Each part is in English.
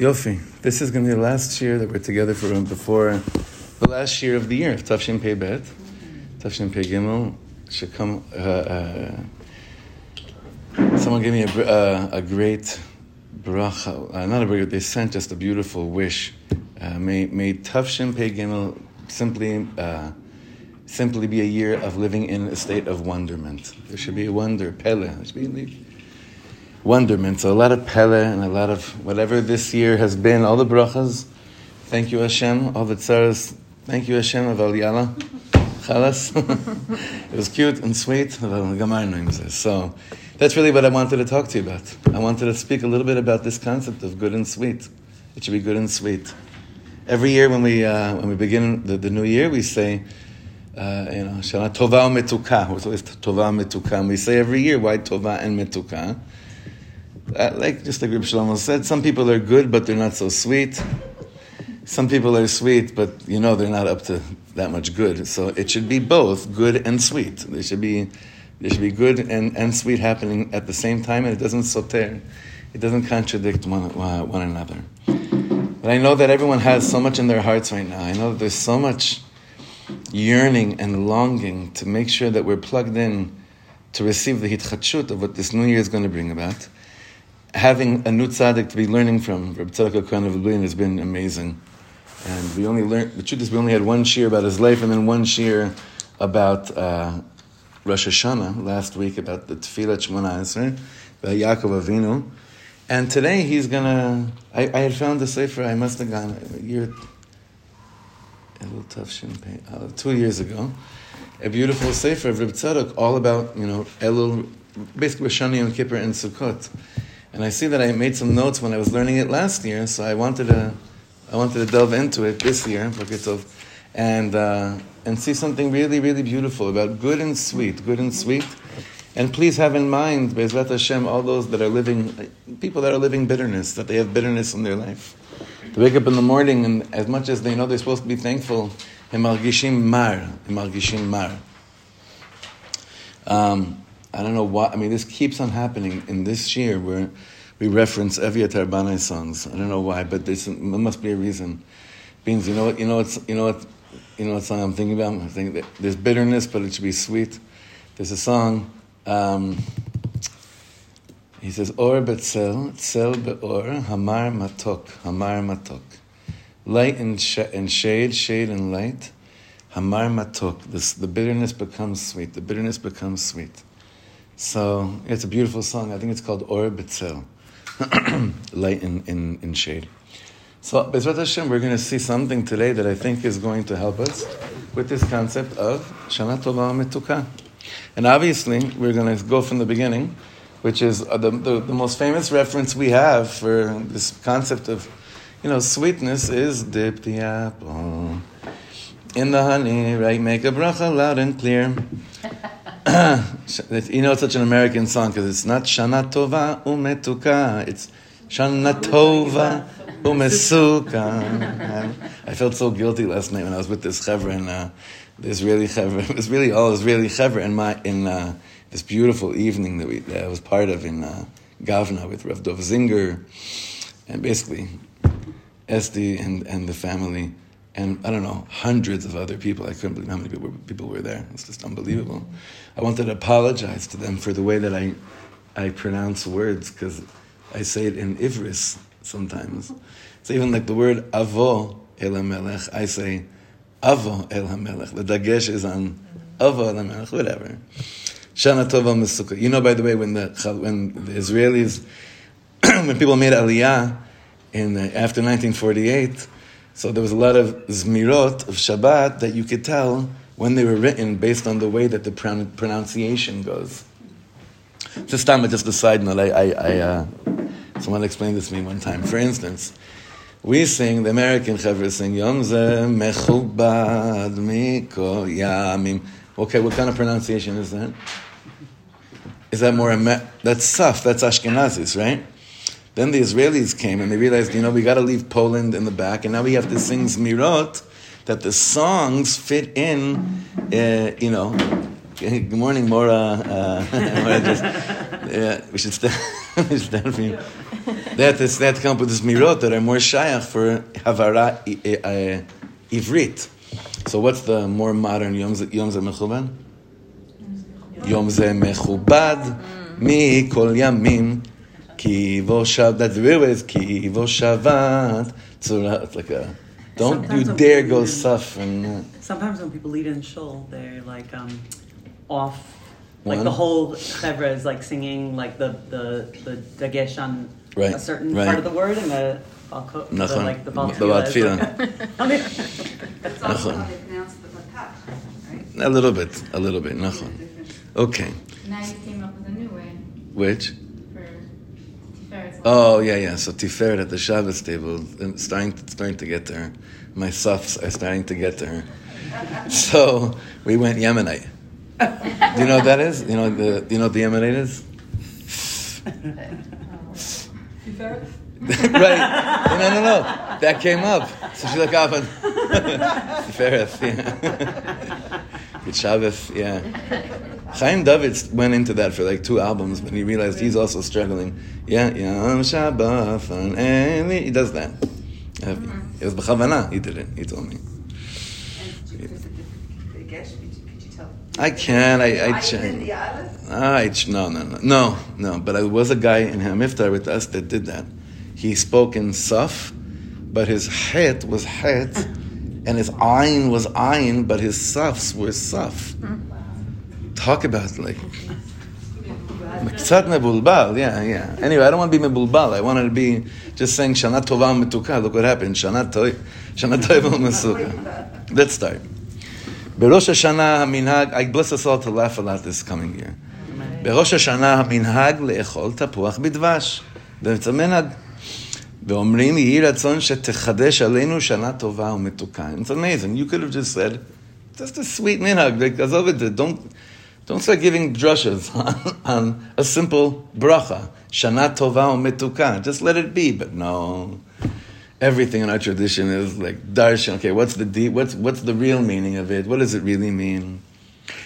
Yofi, this is going to be the last year that we're together for before the last year of the year, Tafshin Pei Bet, Tafshin Pei Gimel, should come. Uh, uh, someone gave me a, uh, a great bracha, uh, not a bracha, they sent just a beautiful wish. Uh, may, may Tafshin Pei Gimel simply, uh, simply be a year of living in a state of wonderment. There should be a wonder, pele. There should be wonderment. So a lot of pele and a lot of whatever this year has been, all the brachas. Thank you, Hashem. All the tzaras. Thank you, Hashem, of Aliyala. Chalas. it was cute and sweet. So that's really what I wanted to talk to you about. I wanted to speak a little bit about this concept of good and sweet. It should be good and sweet. Every year when we, uh, when we begin the, the new year, we say, uh, you know, Shana Tova Metuka. It's we say every year, why Tova and Metuka? Uh, like just like Reb Shlomo said, some people are good, but they're not so sweet. Some people are sweet, but you know they're not up to that much good. So it should be both good and sweet. There should be there should be good and, and sweet happening at the same time, and it doesn't soter, it doesn't contradict one, uh, one another. But I know that everyone has so much in their hearts right now. I know that there's so much yearning and longing to make sure that we're plugged in to receive the hitchachut of what this new year is going to bring about having a new tzaddik to be learning from, Rabbi Tzadok Kohen of Lublin, has been amazing. And we only learned, the truth is, we only had one shiur about his life and then one shiur about uh, Rosh Hashanah last week, about the Tefillah Shemona Esrei, about Yaakov Avinu. And today he's gonna, I, I had found the Sefer, I must have gone a year, a little tough uh, two years ago, a beautiful Sefer of Rabbi Tzadok, all about, you know, Elul, basically Shani and Kippur and Sukkot. And I see that I made some notes when I was learning it last year, so I wanted to, I wanted to delve into it this year, and uh, and see something really, really beautiful about good and sweet, good and sweet. And please have in mind, Bezrat Hashem, all those that are living, people that are living bitterness, that they have bitterness in their life. To wake up in the morning and as much as they know they're supposed to be thankful, Himalgishim mar, Himalgishim mar. Um, I don't know why. I mean, this keeps on happening in this year where we reference Evyatar Banai songs. I don't know why, but there must be a reason. Means you know what you know what you know what you know what song I'm thinking about. I'm thinking there's bitterness, but it should be sweet. There's a song. Um, he says, Or betzel, tzel beor, hamar matok, hamar matok. Light and, sh- and shade, shade and light. Hamar matok. This, the bitterness becomes sweet. The bitterness becomes sweet. So it's a beautiful song. I think it's called Or light in, in, in shade. So Bezrat Hashem, we're going to see something today that I think is going to help us with this concept of Shana Tova Metuka. And obviously, we're going to go from the beginning, which is uh, the, the, the, most famous reference we have for this concept of, you know, sweetness is dip the apple in the honey, right? Make a bracha loud and clear. you know, it's such an American song because it's not Shana Tova Umetuka. It's Shana Tova Umesuka. I felt so guilty last night when I was with this chevra and uh, Israeli chevra. It was really all Israeli chevra in my in uh, this beautiful evening that we that I was part of in uh, Gavna with Rav Dov Zinger and basically Esti and and the family and I don't know, hundreds of other people. I couldn't believe how many people were, people were there. It's just unbelievable. I wanted to apologize to them for the way that I, I pronounce words because I say it in Ivris sometimes. So even like the word avo el melech, I say avo el melech. The dagesh is on avo el whatever. Shana tova mesuka. You know, by the way, when the when the Israelis, when people made Aliyah in the, after 1948 so there was a lot of zmirot of Shabbat that you could tell when they were written based on the way that the pronunciation goes. Just time, just a side note. I, I, I uh, someone explained this to me one time. For instance, we sing the American Chavra sing Yom Mechubad Miko Yamim. Okay, what kind of pronunciation is that? Is that more? That's Saf. That's Ashkenazis, right? Then the Israelis came and they realized, you know, we got to leave Poland in the back, and now we have to sing Zmirot that the songs fit in, uh, you know. Good morning, Mora. Uh, just, yeah, we should stand, we should stand for you. They had, to, they had to come up with this mirot that are more shayach for havara uh, ivrit. So what's the more modern Yom Ze Mechuban? Yom Ze Mechubad mikol yamim ki vo shav. That's the real way is ki vo shavat. It's like a don't Sometimes you dare go suf and. Uh, Sometimes when people lead in shul, they're like um, off. Like One? the whole chevra is like singing like the the the dagesh on right. a certain right. part of the word and the the, like the baltfila. That's also how they pronounce the bakat, right? A little bit, a little bit. Nachon. Okay. Now you came up with a new way. Which? Oh yeah, yeah. So Tiferet at the Shabbos table, starting starting to get there. My sufs are starting to get there. So we went Yemenite. Do you know what that is? You know the you know what the Yemenite is? Tiferet. right. No, no, no. That came up. So like, off on Tiferet. Yeah. Good Shabbos. Yeah. Chaim David went into that for like two albums, but he realized he's also struggling. Yeah, Yom Shabbat and He does that. Uh, it was b'chavana. He did it. He told me. I can. I. I, ah, I, I no, no, no, no, no. But I was a guy in Hamivtar with us that did that. He spoke in Saf, but his het was het, and his ayin was ayin, but his safs were saf Talk about like. קצת מבולבל, yeah, yeah. Anyway, I don't want to be מבולבל. I wanted to be just saying שנה טובה ומתוקה. Look what happened. שנה טובה ומסוכה. Let's start. בראש השנה המנהג, I bless us all to laugh a lot this coming year. בראש השנה המנהג לאכול תפוח בדבש. That's a מנהג. ואומרים, יהי רצון שתחדש עלינו שנה טובה ומתוקה. It's amazing. You could have just said, just a sweet minhag. Like, עזוב את זה. Don't, don't start giving drushes on, on a simple bracha. Shana tova umetuka. Just let it be. But no. Everything in our tradition is like darshan. Okay, what's the deep, what's what's the real meaning of it? What does it really mean?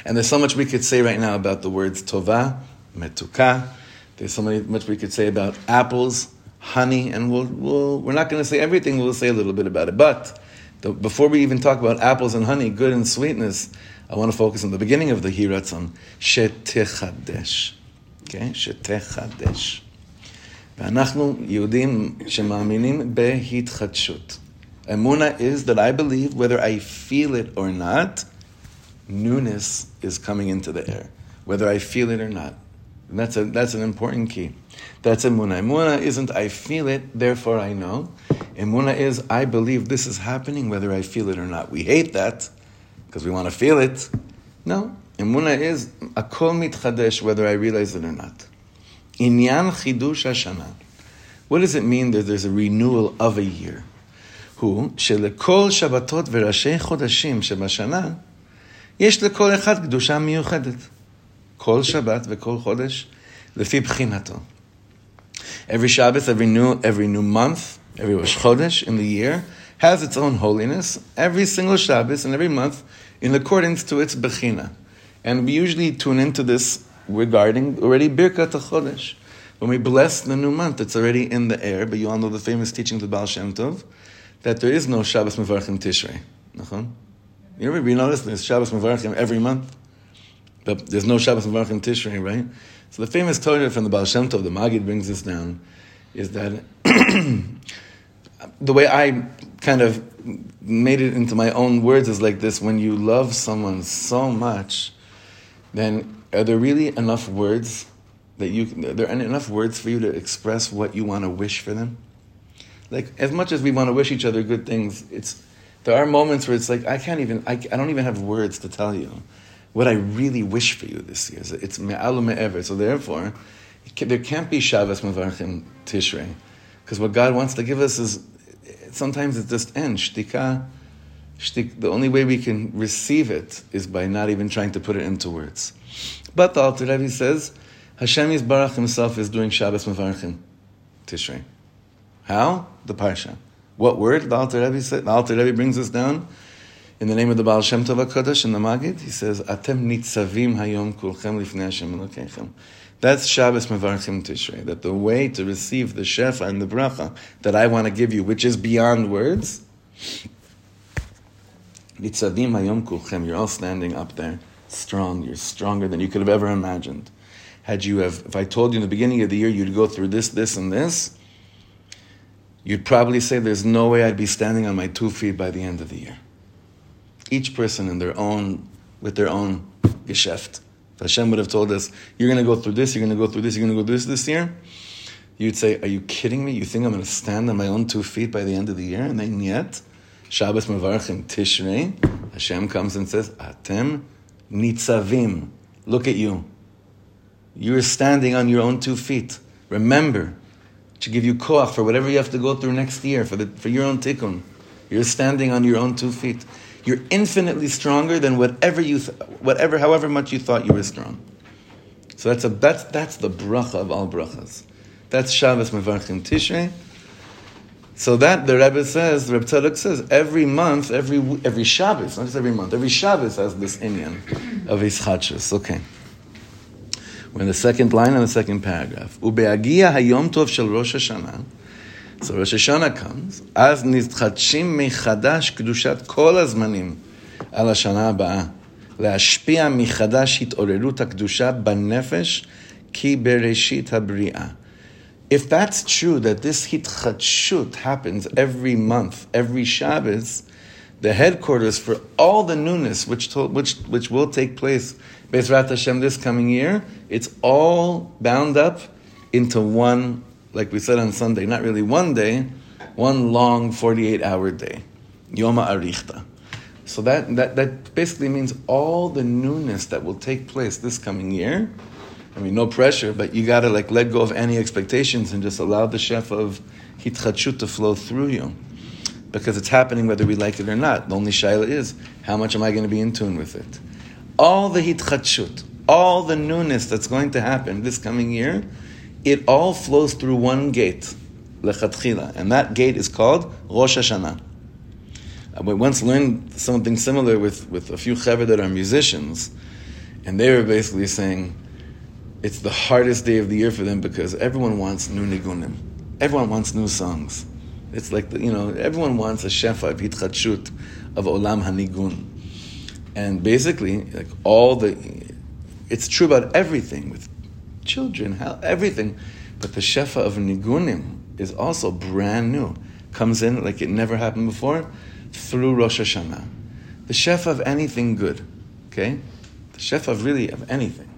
And there's so much we could say right now about the words tova, metuka. There's so much we could say about apples, honey, and we'll, we'll we're not going to say everything. We'll say a little bit about it. But the, before we even talk about apples and honey, good and sweetness, I want to focus on the beginning of the Hiratzon. Shetechadesh. Okay? Shetechadesh. ואנחנו יהודים שמאמינים בהתחדשות. Emuna is that I believe, whether I feel it or not, newness is coming into the air, whether I feel it or not. And that's, a, that's an important key. That's emuna. Emuna isn't I feel it, therefore I know. Emuna is I believe this is happening, whether I feel it or not. We hate that, because we want to feel it. No. Emuna is a kol mitchadesh, whether I realize it or not. Inyan chidush hashana. What does it mean that there's a renewal of a year? הוא שלכל שבתות וראשי חודשים שבשנה יש לכל אחד קדושה מיוחדת. כל שבת וכל חודש לפי בחינתו. Every Shabbat, every new, every new month, every Rosh Chodesh in the year has its own holiness. Every single Shabbos and every month in accordance to its Bechina. And we usually tune into this regarding already Birkat HaChodesh. When we bless the new month, it's already in the air, but you all know the famous teaching of Baal Shem Tov, that there is no Shabbos Mevarchim Tishrei. You ever you notice there's Shabbos Mevarchim every month, but there's no Shabbos Mevarchim Tishrei, right? So the famous Torah from the Baal Shem Tov, the Magid brings this down, is that the way I kind of made it into my own words is like this when you love someone so much, then are there really enough words that you there are enough words for you to express what you want to wish for them? Like as much as we want to wish each other good things, it's there are moments where it's like I can't even I, I don't even have words to tell you what I really wish for you this year. It's me'al me'ever. So therefore, there can't be Shabbos Mevarchim Tishrei. Because what God wants to give us is sometimes it's just en, shtika. Shtik, the only way we can receive it is by not even trying to put it into words. But the Alter Rebbe says, Hashem Yisbarach himself is doing Shabbos Mevarchim Tishrei. How? The Parsha. What word? The Alter Rebbe, said, the Alter Rebbe brings us down in the name of the Baal Shem Tov HaKadosh in the Magid. He says, Atem nitzavim hayom kulchem lifnei Hashem elokechem. That's Shabbos Mevarchim Tishrei. That the way to receive the shefa and the bracha that I want to give you, which is beyond words, you're all standing up there, strong. You're stronger than you could have ever imagined. Had you have, if I told you in the beginning of the year you'd go through this, this, and this, you'd probably say there's no way I'd be standing on my two feet by the end of the year. Each person in their own, with their own geschäft. Hashem would have told us, you're going to go through this, you're going to go through this, you're going to go through this this year, you'd say, are you kidding me? You think I'm going to stand on my own two feet by the end of the year? And then yet, Shabbos Mevarchim Tishrei, Hashem comes and says, Atem nitzavim. Look at you. You're standing on your own two feet. Remember, to give you koach for whatever you have to go through next year, for, the, for your own tikkun. You're standing on your own two feet. You're infinitely stronger than whatever you, th- whatever, however much you thought you were strong. So that's a that's that's the bracha of all brachas. That's Shabbos Mevarchim Tishrei. So that the Rebbe says, the Rebbe Tzadok says, every month, every every Shabbos, not just every month, every Shabbos has this inyan of Ischachus. Okay. We're in the second line of the second paragraph. Ubeagia hayom tov shel Rosh Hashanah. So Rosh Hashanah comes, אז נתחדשים מחדש קדושת כל הזמנים על השנה הבאה. להשפיע מחדש התעוררות הקדושה בנפש כי בראשית הבריאה. If that's true, that this hitchadshut happens every month, every Shabbos, the headquarters for all the newness which, told, which, which will take place Bezrat Hashem this coming year, it's all bound up into one, like we said on Sunday, not really one day, one long 48 hour day. Yoma Arichta. So that, that, that basically means all the newness that will take place this coming year. I mean, no pressure, but you gotta like let go of any expectations and just allow the chef of hitchachut to flow through you. Because it's happening whether we like it or not. The only shaila is, how much am I to be in tune with it? all the hitchachut, all the newness that's going to happen this coming year, it all flows through one gate, lechatchila, and that gate is called Rosh Hashanah. Uh, we once learned something similar with, with a few chaver that are musicians, and they were basically saying it's the hardest day of the year for them because everyone wants new nigunim. Everyone wants new songs. It's like, the, you know, everyone wants a shefa of hitchachut, of olam hanigun. And basically, like all the, it's true about everything with children, everything. But the shefa of nigunim is also brand new. Comes in like it never happened before through Rosh Hashanah. The shefa of anything good, okay? The shefa of really of anything.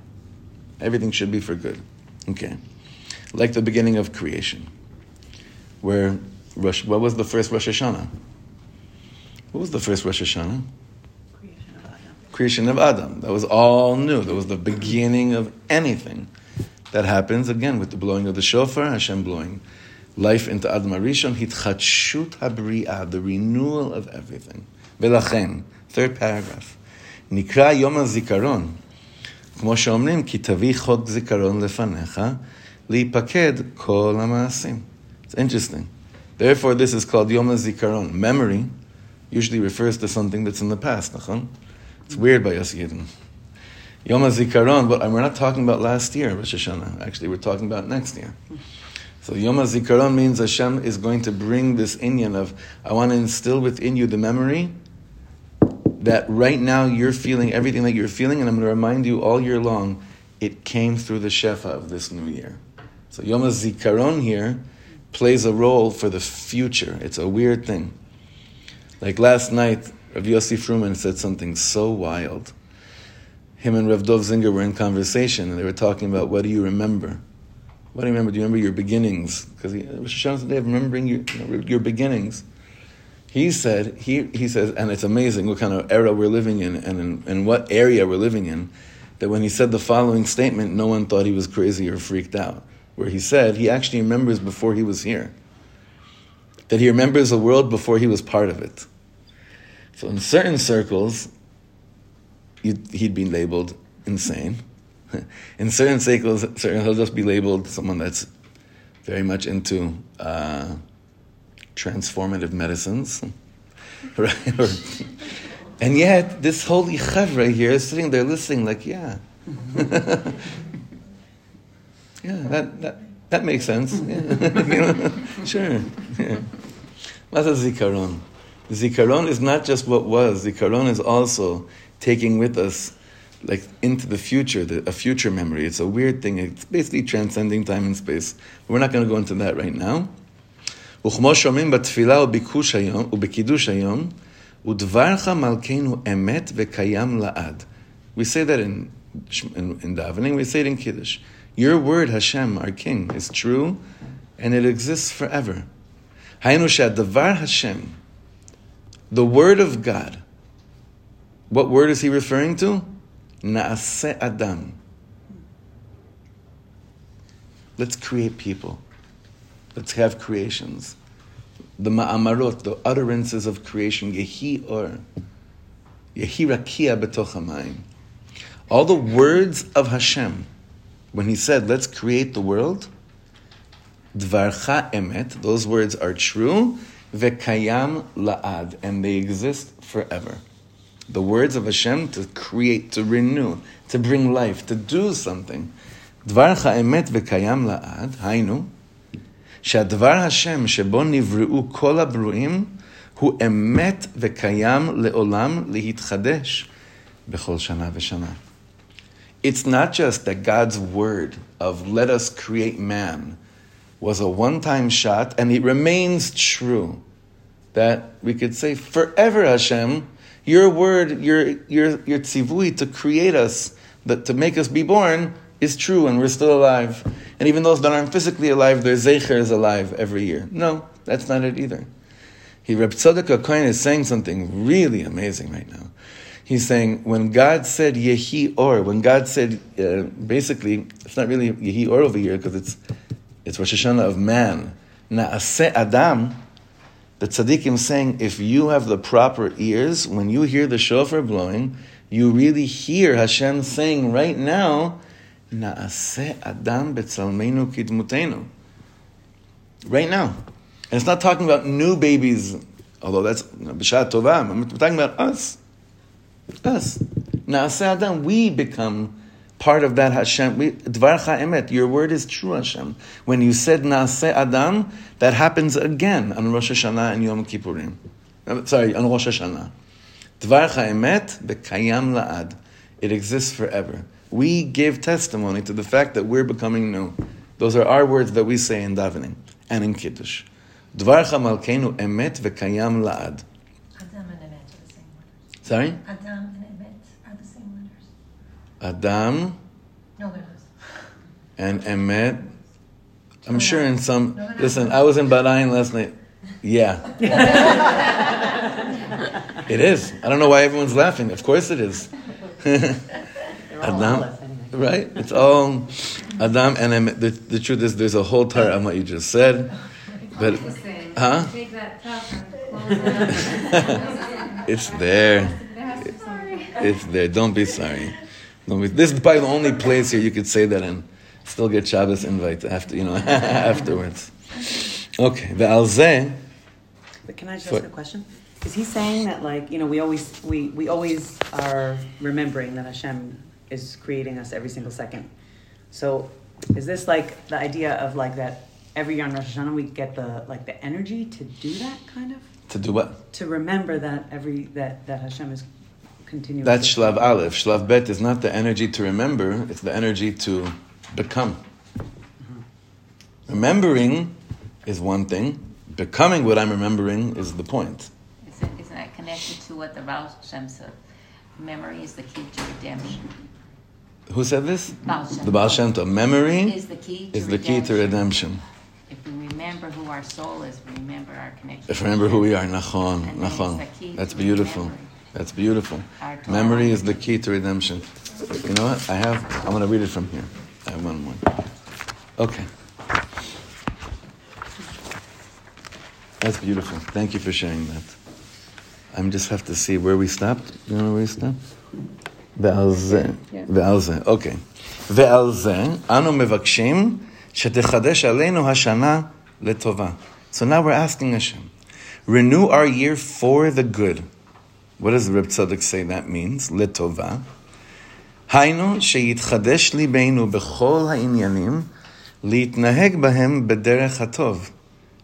Everything should be for good, okay? Like the beginning of creation, where Rosh, what was the first Rosh Hashanah? What was the first Rosh Hashanah? Creation of Adam. Creation of Adam. That was all new. That was the beginning of anything that happens again with the blowing of the shofar, Hashem blowing life into Adam HaRishon, Hitchatshut Habri'ah, the renewal of everything. Velachen, third paragraph. Nikra Yom Zikaron. כמו שאומרים, כי תביא חוק זיכרון לפניך, להיפקד כל המעשים. It's interesting. Therefore, this is called Yom Zikaron. Memory usually refers to something that's in the past, נכון? It's weird by us Yidden. Yom HaZikaron, but we're not talking about last year, Rosh Hashanah. Actually, we're talking about next year. So Yom HaZikaron means Hashem is going to bring this inyan of, I want to instill within you the memory that right now you're feeling everything that you're feeling, and I'm going to remind you all year long, it came through the Shefa of this new year. So Yom HaZikaron here plays a role for the future. It's a weird thing. Like last night, Rav Yossi Froman said something so wild. Him and Rav Dov Zinger were in conversation, and they were talking about what do you remember? What do you remember? Do you remember your beginnings? Because Rosh Hashanah is day of remembering your, you know, your beginnings. He said, he, he says, and it's amazing what kind of era we're living in and in, in what area we're living in, that when he said the following statement, no one thought he was crazy or freaked out. Where he said he actually remembers before he was here. That he remembers a world before he was part of it. So in certain circles, he'd be labeled insane. In certain circles, certain, he'll just be labeled someone that's very much into uh, transformative medicines. right? and yet, this holy chevra here is sitting there listening, like, yeah. Yeah, that, that, that makes sense. Yeah. sure. Yeah. What's a zikaron? Zikaron is not just what was. Zikaron is also taking with us like into the future, the, a future memory. It's a weird thing. It's basically transcending time and space. We're not going to go into that right now. וכמו שאומרים בתפילה וביקוש היום, ובקידוש היום, ודברך מלכנו אמת וקיים לעד. We say that in, in, in davening, we say it in Kiddush. Your word, Hashem, our King, is true, and it exists forever. היינו שהדבר Hashem, the word of God, what word is he referring to? Naase Adam. Let's create people. Let's have creations. The ma'amarot, the utterances of creation, yehi or, yehi rakia betochamayim. All the words of Hashem, when he said, let's create the world, dvarcha emet, those words are true, vekayam la'ad, and they exist forever The words of Hashem to create, to renew, to bring life, to do something. דברך אמת וקיים לעד, היינו, שהדבר השם שבו נבראו כל הברואים הוא אמת וקיים לעולם להתחדש בכל שנה ושנה. It's not just that God's word of let us create man was a one-time shot and it remains true. That we could say forever Hashem, your word, your your your tzivui to create us, that to make us be born, is true and we're still alive. And even those that aren't physically alive, their zecher is alive every year. No, that's not it either. He, Reb Tzadok Kohen is saying something really amazing right now. He's saying when God said Yehi Or, when God said uh, basically it's not really Yehi Or over here because it's it's Rosh Hashanah of man. Naaseh Adam. The tzaddikim saying if you have the proper ears, when you hear the shofar blowing, you really hear Hashem saying right now Naase Adam betzalmeinu kidmutenu. Right now. And it's not talking about new babies, although that's b'shat tovah. I'm talking about us. Us. Naase Adam, we become part of that Hashem. Dvarcha emet, your word is true, Hashem. When you said Naase Adam, that happens again on Rosh Hashanah and Yom Kippurim. Uh, sorry, on Rosh Hashanah. Dvarcha emet bekayam la'ad. It exists forever. We give testimony to the fact that we're becoming new. Those are our words that we say in davening and in Kiddush. Dvarcha malkeinu emet v'kayam la'ad. Adam and emet are the same letters. Sorry? Adam and emet are the same letters. Adam. No, they're. And emet. I'm sure in some. Listen, I was in Bahrain last night. Yeah. it is. I don't know why everyone's laughing. Of course it is. Adam, right? It's all Adam and Emet. The, the truth is, there's a whole Torah on what you just said, but huh? it's there. It's there. Don't be sorry. Don't this is probably the only place here you could say that and still get Shabbos invite after you know afterwards. Okay, the. But can I just ask a question? Is he saying that like you know we always we we always are remembering that Hashem is creating us every single second. So is this like the idea of like that every year on Rosh Hashanah we get the like the energy to do that kind of? To do what? To remember that every that that Hashem is continuing. That's Shlav Aleph. Shlav Bet is not the energy to remember; it's the energy to become. Mm-hmm. Remembering is one thing. Becoming what I'm remembering is the point. Isn't, isn't that connected to what the Baal Shem said? Memory is the key to redemption. Who said this? Baal The Baal Shem Tov. Memory is the key to is the key to redemption. If we remember who our soul is, we remember our connection. If we remember who we are, nachon, nachon. That's beautiful. That's beautiful. Memory is the key to redemption. You know what? I have. I'm going to read it from here. I have one more. Okay. That's beautiful. Thank you for sharing that. I just have to see where we stopped. You know where we stopped? ועל זה, ועל זה, אוקיי. ועל זה אנו מבקשים שתחדש עלינו השנה לטובה. So now we're asking Hashem, renew our year for the good. What does Reb Tzadok say that means? Letova. Haino sheyitchadesh libeinu bechol ha'inyanim leitnaheg bahem bederech hatov.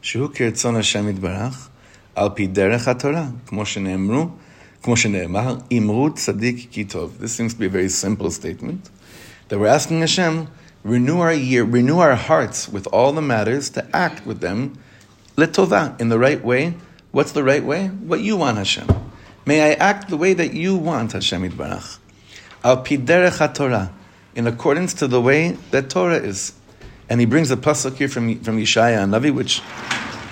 Shehu kiretzon Hashem itbarach al pi derech ha'torah. Kmo sheneemru, kmo sheneemar, imru tzedek kitov. This seems to be a very simple statement. That we're asking Hashem, renew our year, renew our hearts with all the matters to act with them letova, in the right way. What's the right way? What you want, Hashem. May I act the way that you want, Hashem Yitbarach. Al piderech Torah, in accordance to the way that Torah is. And he brings a pasuk here from, from Yeshaya Navi, which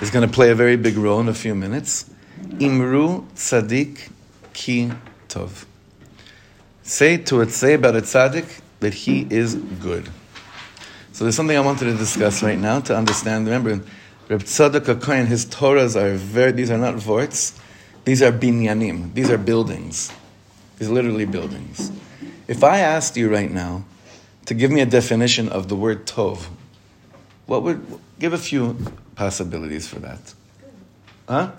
is going to play a very big role in a few minutes. Imru tzadik ki tov. Say to it, say about a tzaddik that he is good. So there's something I wanted to discuss right now to understand. Remember, Reb Tzadok HaKohen, his Torahs are very, these are not vorts, these are binyanim, these are buildings. These are literally buildings. If I asked you right now to give me a definition of the word tov, what would, give a few possibilities for that. Huh?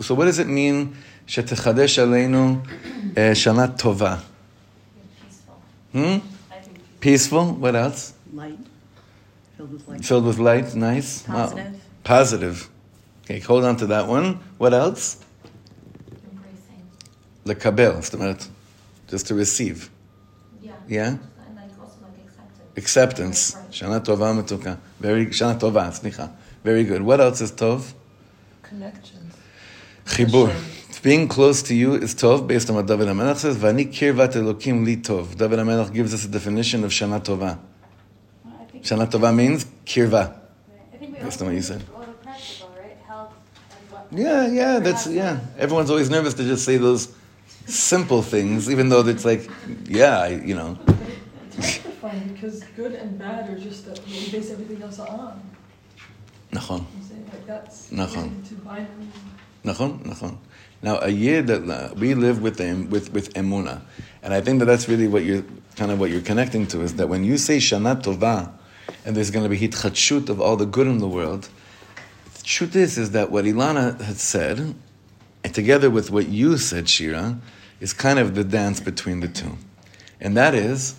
So what does it mean, שתחדש עלינו shana tova? Hmm? Peaceful. What else? Light. Filled with light. Filled with light. Nice. Positive. Wow. Positive. Okay, hold on to that one. What else? Embracing. לקבל, זאת אומרת, just to receive. Yeah. Yeah? And like also like acceptance. Acceptance. שנה טובה מתוקה. Very, שנה טובה, סליחה. Very good. What else is tov? Connections. חיבור. Being close to you is tov, based on what David HaMelech says, ואני קרבת אלוקים לי tov. David HaMelech gives us a definition of shana tova. Shana tova means kirva. Based on what you said. Yeah, yeah, that's, yeah. Everyone's always nervous to just say those simple things, even though it's like, yeah, I, you know. It's funny because good and bad are just that we base everything else on. נכון. I'm saying like that's נכון. easy to binary. Nachon, nachon. Now, a year that uh, we live with them with with emuna, and I think that that's really what you're kind of what you're connecting to is that when you say Shana Tova, and there's going to be hitchachut of all the good in the world. The truth is, is that what Ilana had said, and together with what you said, Shira, is kind of the dance between the two, and that is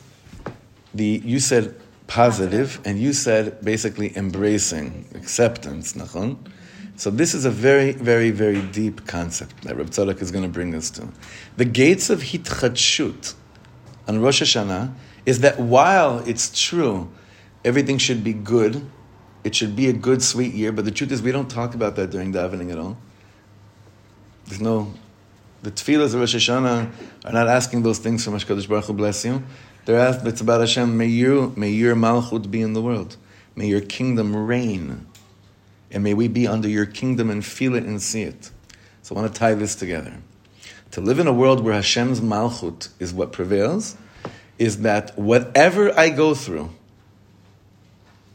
the you said positive, and you said basically embracing, acceptance, nachon. So this is a very, very, very deep concept that Reb Tzadok is going to bring us to. The gates of hitchachut on Rosh Hashanah is that while it's true, everything should be good, it should be a good, sweet year, but the truth is we don't talk about that during davening at all. There's no, the tefillahs of Rosh Hashanah are not asking those things from HaKadosh Baruch Hu bless you. They're asking, it's about Hashem, may, you, may your malchut be in the world. May your kingdom reign. And may we be under your kingdom and feel it and see it. So I want to tie this together. To live in a world where Hashem's malchut is what prevails, is that whatever I go through,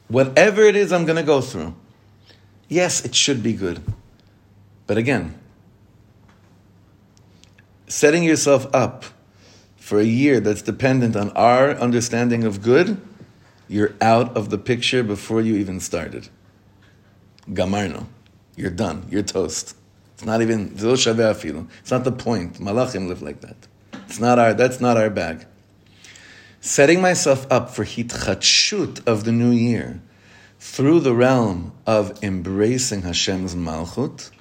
whatever it is I'm going to go through, yes, it should be good. But again, setting yourself up for a year that's dependent on our understanding of good, you're out of the picture before you even started. Gamarno. You're done. You're toast. It's not even It's not the point. Malachim live like that. It's not our that's not our bag. Setting myself up for hitchachut of the new year through the realm of embracing Hashem's malchut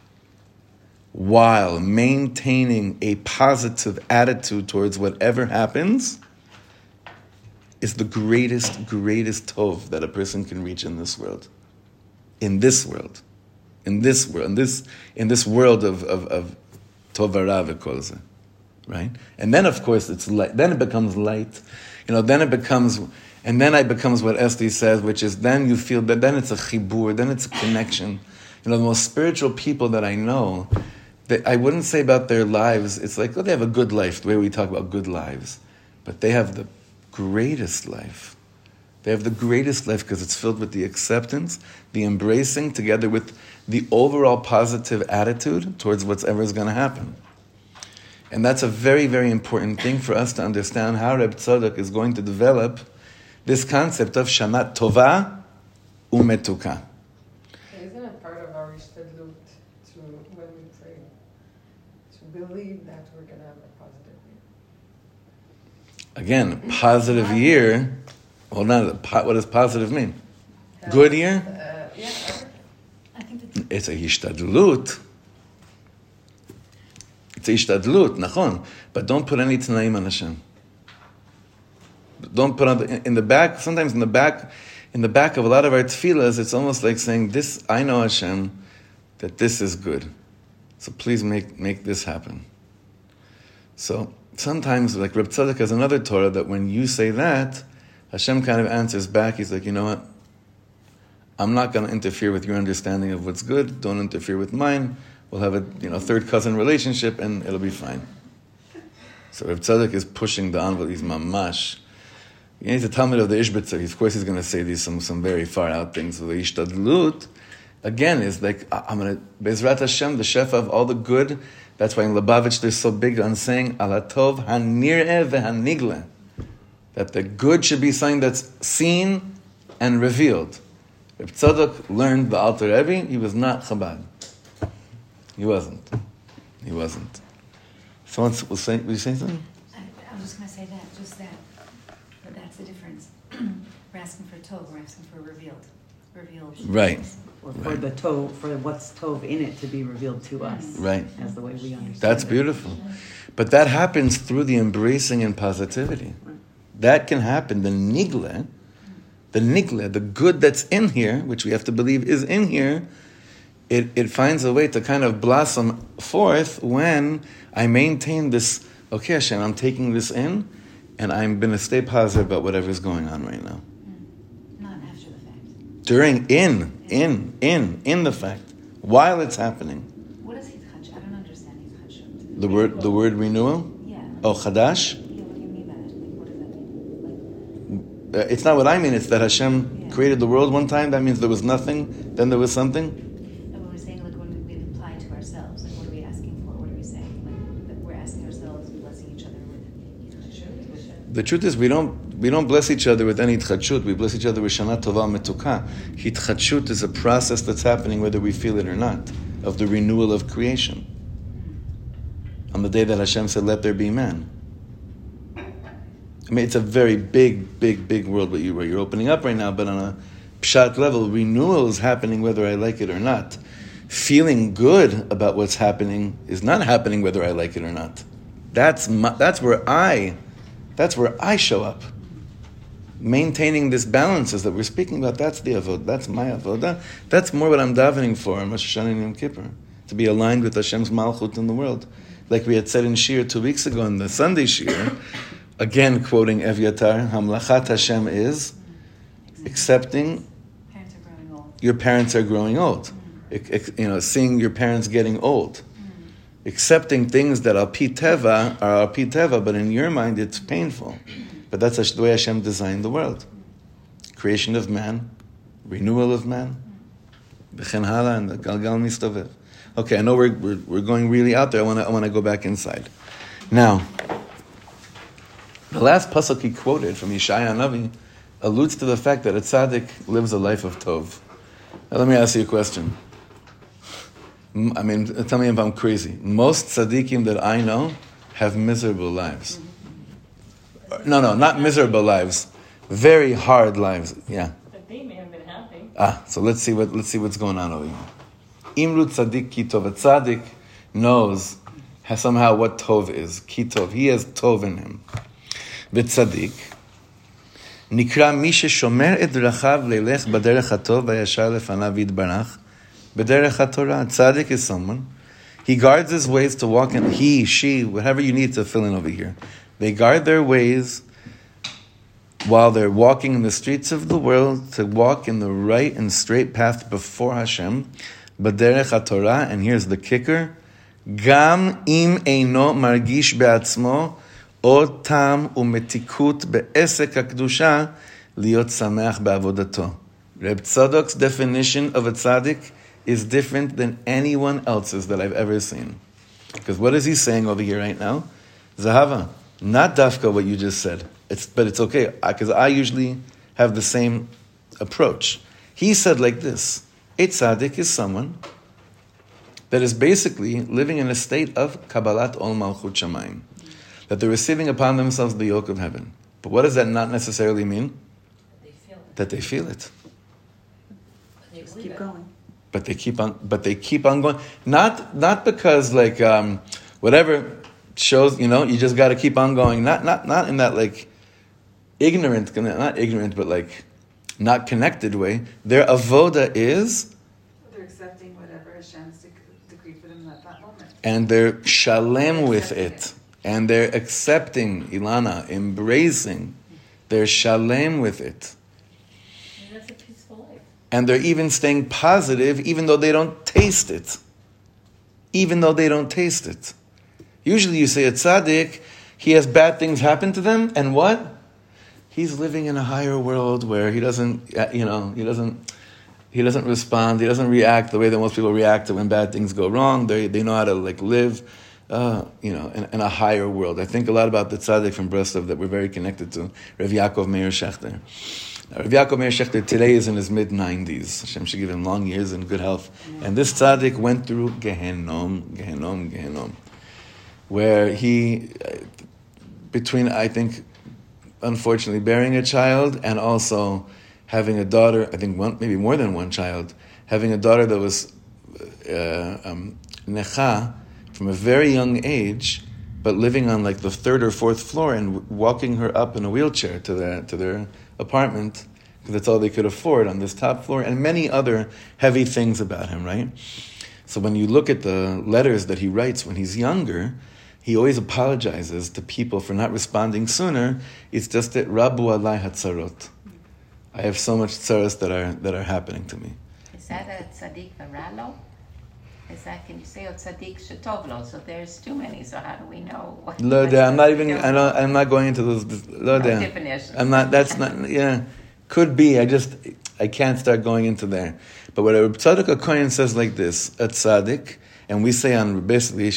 while maintaining a positive attitude towards whatever happens is the greatest, greatest tov that a person can reach in this world in this world, in this world, in this in this world of of, of tovara right? And then of course it's light. Then it becomes light, you know. Then it becomes, and then it becomes what Esther says, which is then you feel that then it's a chibur, then it's a connection. You know, the most spiritual people that I know, that I wouldn't say about their lives. It's like oh, they have a good life, the way we talk about good lives, but they have the greatest life they have the greatest life because it's filled with the acceptance, the embracing, together with the overall positive attitude towards whatever is going to happen. And that's a very, very important thing for us to understand how Reb Tzadok is going to develop this concept of Shanat Tova Umetuka. Isn't it part of our istedlut to, when we pray, to believe that we're going to have a positive year? Again, positive year well, now, what does positive mean? Good year? Uh, yeah. I think it's a hishtadlut. It's a hishtadlut, nachon. But don't put any tanaim on Hashem. Don't put on the, in the back. Sometimes in the back, in the back of a lot of our tefillahs, it's almost like saying, "This I know Hashem, that this is good. So please make make this happen." So sometimes, like Reb Tzadok has another Torah that when you say that, Hashem kind of answers back. He's like, "You know what? I'm not going to interfere with your understanding of what's good. Don't interfere with mine. We'll have a you know third cousin relationship, and it'll be fine." So Reb Tzadok is pushing the envelope. He's mamash. He's a Talmud of the Ishbitzer. Of course, he's going to say these some, some very far out things. So the Ishtadlut, again, is like, I'm going to, Bezrat Hashem, the Shefa of all the good. That's why in Lubavitch they're so big on saying, Alatov hanir'e ve'hanigle. That the good should be something that's seen and revealed. Reb Tzadok learned the Alter Rebbe, he was not Chabad. He wasn't. He wasn't. Someone was saying, were you saying something? I, I was just going to say that, just that. But that's the difference. we're asking for Tov, we're asking for revealed. Revealed. Right. Or for the Tov, for what's Tov in it to be revealed to us. Right. As the way we understand That's it. beautiful. But that happens through the embracing and positivity. Right. That can happen. The nigle, the nigle, the good that's in here, which we have to believe is in here, it, it finds a way to kind of blossom forth when I maintain this, okay, Hashem, I'm taking this in, and I'm going to stay positive about whatever's going on right now. Mm. Not after the fact. During, in, in, in, in the fact, while it's happening. What is hitchadshut? I don't understand hitchadshut. The word, the word renewal? Yeah. Oh, chadash? Yeah, what do you mean by that? Like, what does that mean? Like, uh, it's not what I mean, it's that Hashem yeah. created the world one time, that means there was nothing, then there was something. And when we're saying like what do we apply to ourselves, like what are we asking for? What are we saying? Like we're asking ourselves, blessing each other with hitchach. The truth is, we don't we don't bless each other with any tchadshut. We bless each other with shana tova metuka. Hitchadshut is a process that's happening whether we feel it or not, of the renewal of creation. On the day that Hashem said, "Let there be man." I mean, it's a very big, big, big world where, you, where you're opening up right now. But on a pshat level, renewal is happening whether I like it or not. Feeling good about what's happening is not happening whether I like it or not. That's my, that's where I that's where I show up. Maintaining this balances that we're speaking about, that's the avodah. That's my avodah. That's more what I'm davening for on Rosh Hashanah and Yom Kippur. To be aligned with Hashem's malchut in the world. Like we had said in Shiur two weeks ago in the Sunday Shiur, again quoting Evyatar, Hamlachat Hashem is accepting parents your parents are growing old. You know, seeing your parents getting old accepting things that are piteva are piteva, but in your mind it's painful. But that's the way Hashem designed the world: creation of man, renewal of man, v'chen hala, and the galgal mistavev. Okay, I know we're, we're, we're going really out there. I want to I want to go back inside. Now, the last pasuk he quoted from Yeshaya Navi alludes to the fact that a tzaddik lives a life of tov. Now, let me ask you a question. I mean, tell me if I'm crazy. Most tzaddikim that I know have miserable lives. No, no, not miserable lives. Very hard lives. Yeah. But they may have been happy. Ah, so let's see what let's see what's going on over here. Imru tzaddik kitov. A tzaddik knows has somehow what tov is. Kitov. He has tov in him. וצדיק נקרא מי ששומר את דרכיו ללך בדרך הטוב והישר לפניו יתברך B'derech Torah, tzaddik is someone. He guards his ways to walk in. He, she, whatever you need to fill in over here. They guard their ways while they're walking in the streets of the world to walk in the right and straight path before Hashem. B'derech Torah, and here's the kicker: Gam im eino margish be'atzmo od tam umetikut be'esek hakdusha liot sameach be'avodato. Reb Tzadok's definition of a tzaddik is different than anyone else's that I've ever seen. Because what is he saying over here right now? Zahava, not dafka what you just said. It's, but it's okay, because I usually have the same approach. He said like this, a tzaddik is someone that is basically living in a state of Kabbalat Ol Malchut Shamayim. That they're receiving upon themselves the yoke of heaven. But what does that not necessarily mean? They that they feel it. Just keep going. But they keep on, but they keep on going. Not, not because like um, whatever shows, you know, you just got to keep on going. Not, not, not in that like ignorant, not ignorant, but like not connected way. Their avoda is. They're accepting whatever Hashem's decreed for them at that moment. And they're shalem with it. it. And they're accepting, Ilana, embracing. They're shalem with it. And that's a peaceful life. And they're even staying positive even though they don't taste it. Even though they don't taste it. Usually you say a tzaddik, he has bad things happen to them, and what? He's living in a higher world where he doesn't, uh, you know, he doesn't, he doesn't respond, he doesn't react the way that most people react to when bad things go wrong. They, they know how to like live, uh, you know, in, in, a higher world. I think a lot about the tzaddik from Breslov that we're very connected to, Rav Yaakov Meir Shechter. Rav Yaakov Meir Shechter today is in his mid 90s. Hashem should give him long years and good health. And this tzaddik went through Gehenom, Gehenom, Gehenom where he, between, I think, unfortunately, bearing a child and also having a daughter, I think one, maybe more than one child, having a daughter that was uh, um, necha from a very young age, but living on like the third or fourth floor and walking her up in a wheelchair to their, to their apartment because that's all they could afford on this top floor, and many other heavy things about him, right? So when you look at the letters that he writes when he's younger, he always apologizes to people for not responding sooner. It's just that Rabu alai hatzarot. I have so much tzaras that are that are happening to me. Is that a tzaddik varalo? Is that can you say a tzaddik shetovlo? So there's too many. So how do we know? What, Lo I'm not even. I don't, I'm not going into those. Lo no definitions. I'm not. That's not. Yeah, could be. I just. I can't start going into there. But what a tzaddik Kohen says like this: a tzaddik and we say on basically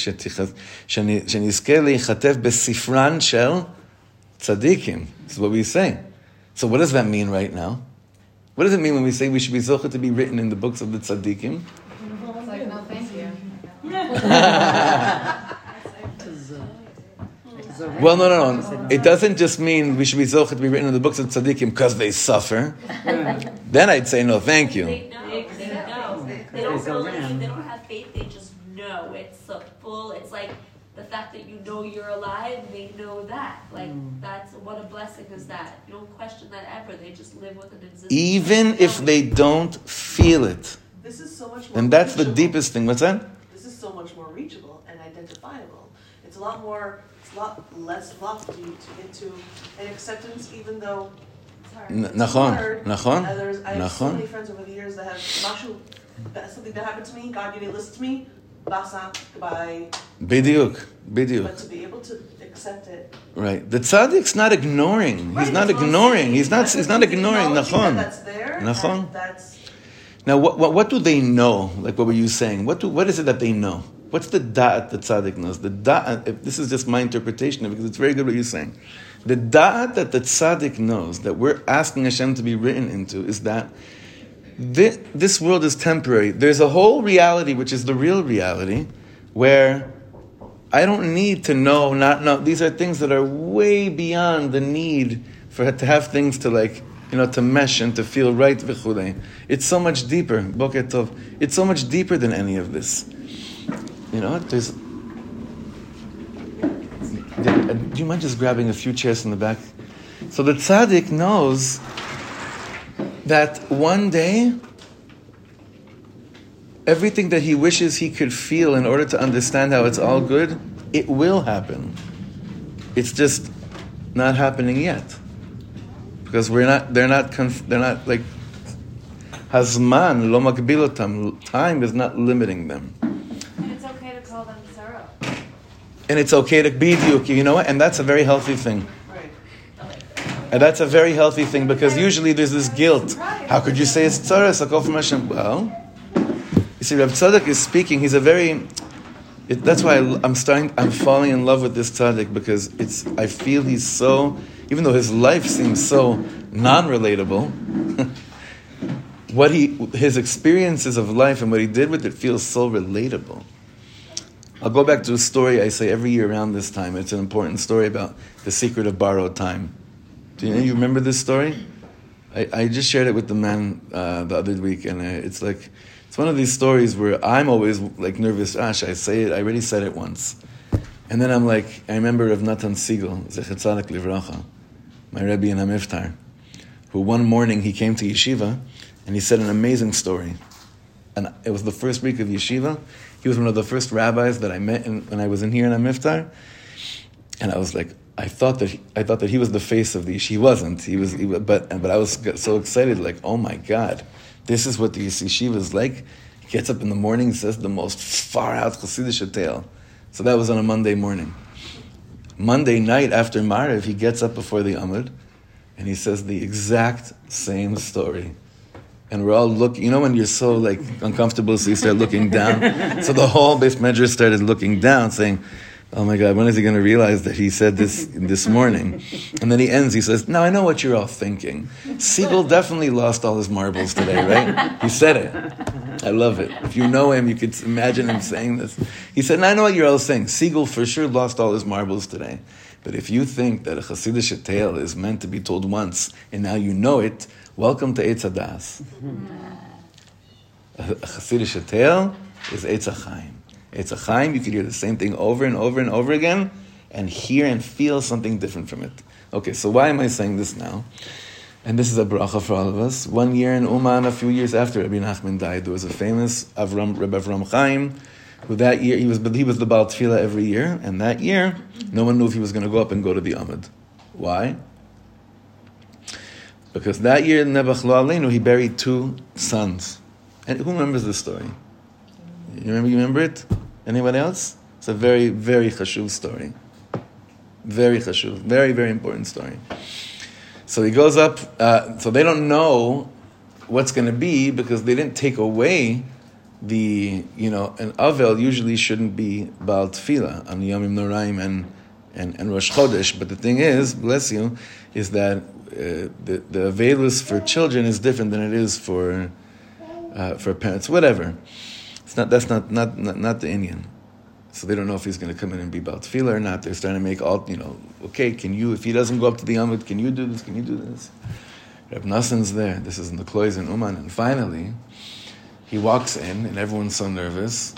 שנזכה להיכתב בספרן של tzaddikim. This is what we say. So what does that mean right now? What does it mean when we say we should be zochah to be written in the books of the tzaddikim? It's like, no, thank you. well, no, no, no. It doesn't just mean we should be zochah to be written in the books of tzaddikim because they suffer. then I'd say no, thank you. They, no, they, they, know. they don't believe, they don't have faith, full. It's like the fact that you know you're alive. They know that. Like mm. that's what a blessing is that. You don't question that ever. They just live with an existence. Even if they don't feel it. This is so much more. And that's reachable. the deepest thing. What's that? This is so much more reachable and identifiable. It's a lot more. It's a lot less lofty to get to an acceptance, even though. Nachon, nachon, I have so many friends over the years that have mashu, something that happened to me. God didn't listen to me goodbye. Bidiuk, bidiuk. But to be able to accept it. Right. The tzaddik's not ignoring. Right, he's not ignoring. He's not. He's not ignoring. Nachon. That's there. Nachon. that's. Now, what, what, what do they know? Like, what were you saying? What do, what is it that they know? What's the da'at that tzaddik knows? The da'at, if this is just my interpretation of it, because it's very good what you're saying. The da'at that the tzaddik knows, that we're asking Hashem to be written into, is that this, world is temporary. There's a whole reality, which is the real reality, where I don't need to know, not know. These are things that are way beyond the need for to have things to like, you know, to mesh and to feel right. It's so much deeper. It's so much deeper than any of this. You know, there's. Do you mind just grabbing a few chairs in the back? So the tzaddik knows that one day everything that he wishes he could feel in order to understand how it's all good, it will happen. It's just not happening yet. Because we're not, they're not, conf, they're not like, Hazman, lo makbilotam, time is not limiting them. And it's okay to call them sorrow. And it's okay to be you know what? And that's a very healthy thing. And that's a very healthy thing because usually there's this guilt. How could you say it's tzaras, a call from Hashem? Well, you see, Rav Tzadok is speaking. He's a very. It, that's why I, am starting. I'm falling in love with this tzaddik because it's. I feel he's so. Even though his life seems so non-relatable, what he his experiences of life and what he did with it feels so relatable. I'll go back to a story I say every year around this time. It's an important story about the secret of borrowed time. Do you, you remember this story? I, I just shared it with the man uh, the other week, and uh, it's like it's one of these stories where I'm always like nervous. Ash, I say it. I already said it once, and then I'm like, I remember of Natan Siegel, Zechet Livracha, my Rebbe in Hamivtar, who one morning he came to yeshiva, and he said an amazing story, and it was the first week of yeshiva. He was one of the first rabbis that I met in, when I was in here in Hamivtar, and I was like, I thought that he, I thought that he was the face of the yeshiva. He wasn't. He was, he, but but I was so excited, like, oh my god, this is what the yeshiva is like. He gets up in the morning, says the most far out Hasidic tale. So that was on a Monday morning. Monday night after Mariv, he gets up before the Amud, and he says the exact same story. And we're all looking, you know, when you're so like uncomfortable, so you start looking down. so the whole beis medrash started looking down, saying, Oh my God, when is he going to realize that he said this this morning? And then he ends, he says, Now I know what you're all thinking. Siegel definitely lost all his marbles today, right? He said it. I love it. If you know him, you could imagine him saying this. He said, Now I know what you're all saying. Siegel for sure lost all his marbles today. But if you think that a Hasidic tale is meant to be told once and now you know it, welcome to Eitz Hadas. A Hasidic tale is Eitz. It's a chaim. You could hear the same thing over and over and over again, and hear and feel something different from it. Okay, so why am I saying this now? And this is a bracha for all of us. One year in Uman, a few years after Rabbi Nachman died, there was a famous Avram, Rabbi Avram Chaim, who that year, he was, he was the Baal Tefillah every year, and that year, no one knew if he was going to go up and go to the Amud. Why? Because that year, Nebuch Aleinu, he buried two sons. And who remembers this story? You remember, you remember it? Anyone else? It's a very, very chashuv story. Very chashuv. Very, very important story. So he goes up, uh, so they don't know what's going to be because they didn't take away the, you know, an Avel usually shouldn't be Baal Tefillah on Yomim Noraim and, and, and Rosh Chodesh. But the thing is, bless you, is that uh, the, the Avelus for children is different than it is for, uh, for parents. Whatever. Not, that's not, not, not, not the inyan. So they don't know if he's going to come in and be Baal Tefillah or not. They're starting to make all, you know, okay, can you, if he doesn't go up to the Amud, can you do this? Can you do this? Reb Nassan's there. This is in the Klois in Uman. And finally, he walks in, and everyone's so nervous.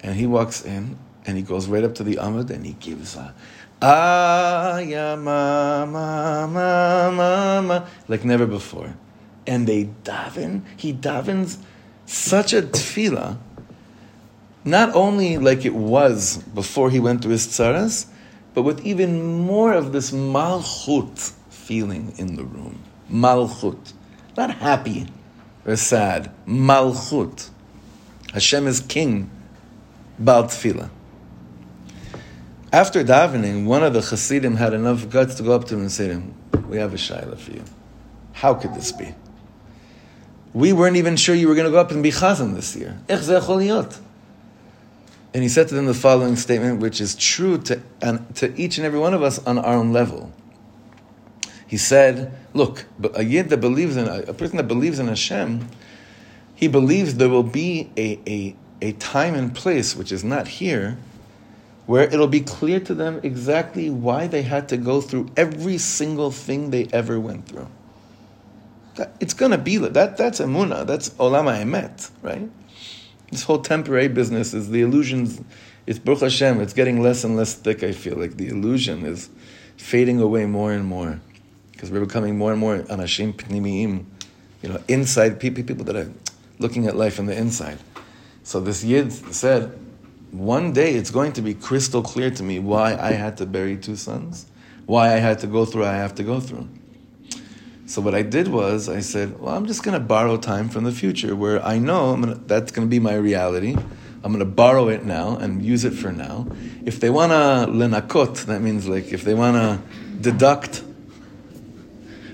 And he walks in, and he goes right up to the Amud, and he gives a, ah, ya, ma, ma, ma, ma, ma, like never before. And they daven, he davens such a tefillah not only like it was before he went to his tzaras, but with even more of this malchut feeling in the room. Malchut. Not happy or sad. Malchut. Hashem is king. Baal tefillah. After davening, one of the Hasidim had enough guts to go up to him and say to him, We have a shaila for you. How could this be? We weren't even sure you were going to go up and be chazan this year. And he said to them the following statement, which is true to, and to each and every one of us on our own level. He said, Look, a yid that believes in, a person that believes in Hashem, he believes there will be a, a, a time and place, which is not here, where it'll be clear to them exactly why they had to go through every single thing they ever went through. That, It's going to be that. That's emuna. That's olam emet, right? This whole temporary business is the illusions. It's Baruch Hashem. It's getting less and less thick. I feel like the illusion is fading away more and more because we're becoming more and more anashim pnimiim, you know, inside people, people that are looking at life on the inside. So this yid said, one day it's going to be crystal clear to me why I had to bury two sons, why I had to go through I have to go through. So what I did was I said, well, I'm just going to borrow time from the future where I know gonna, that's going to be my reality. I'm going to borrow it now and use it for now. If they want to lenakot, that means like if they want to deduct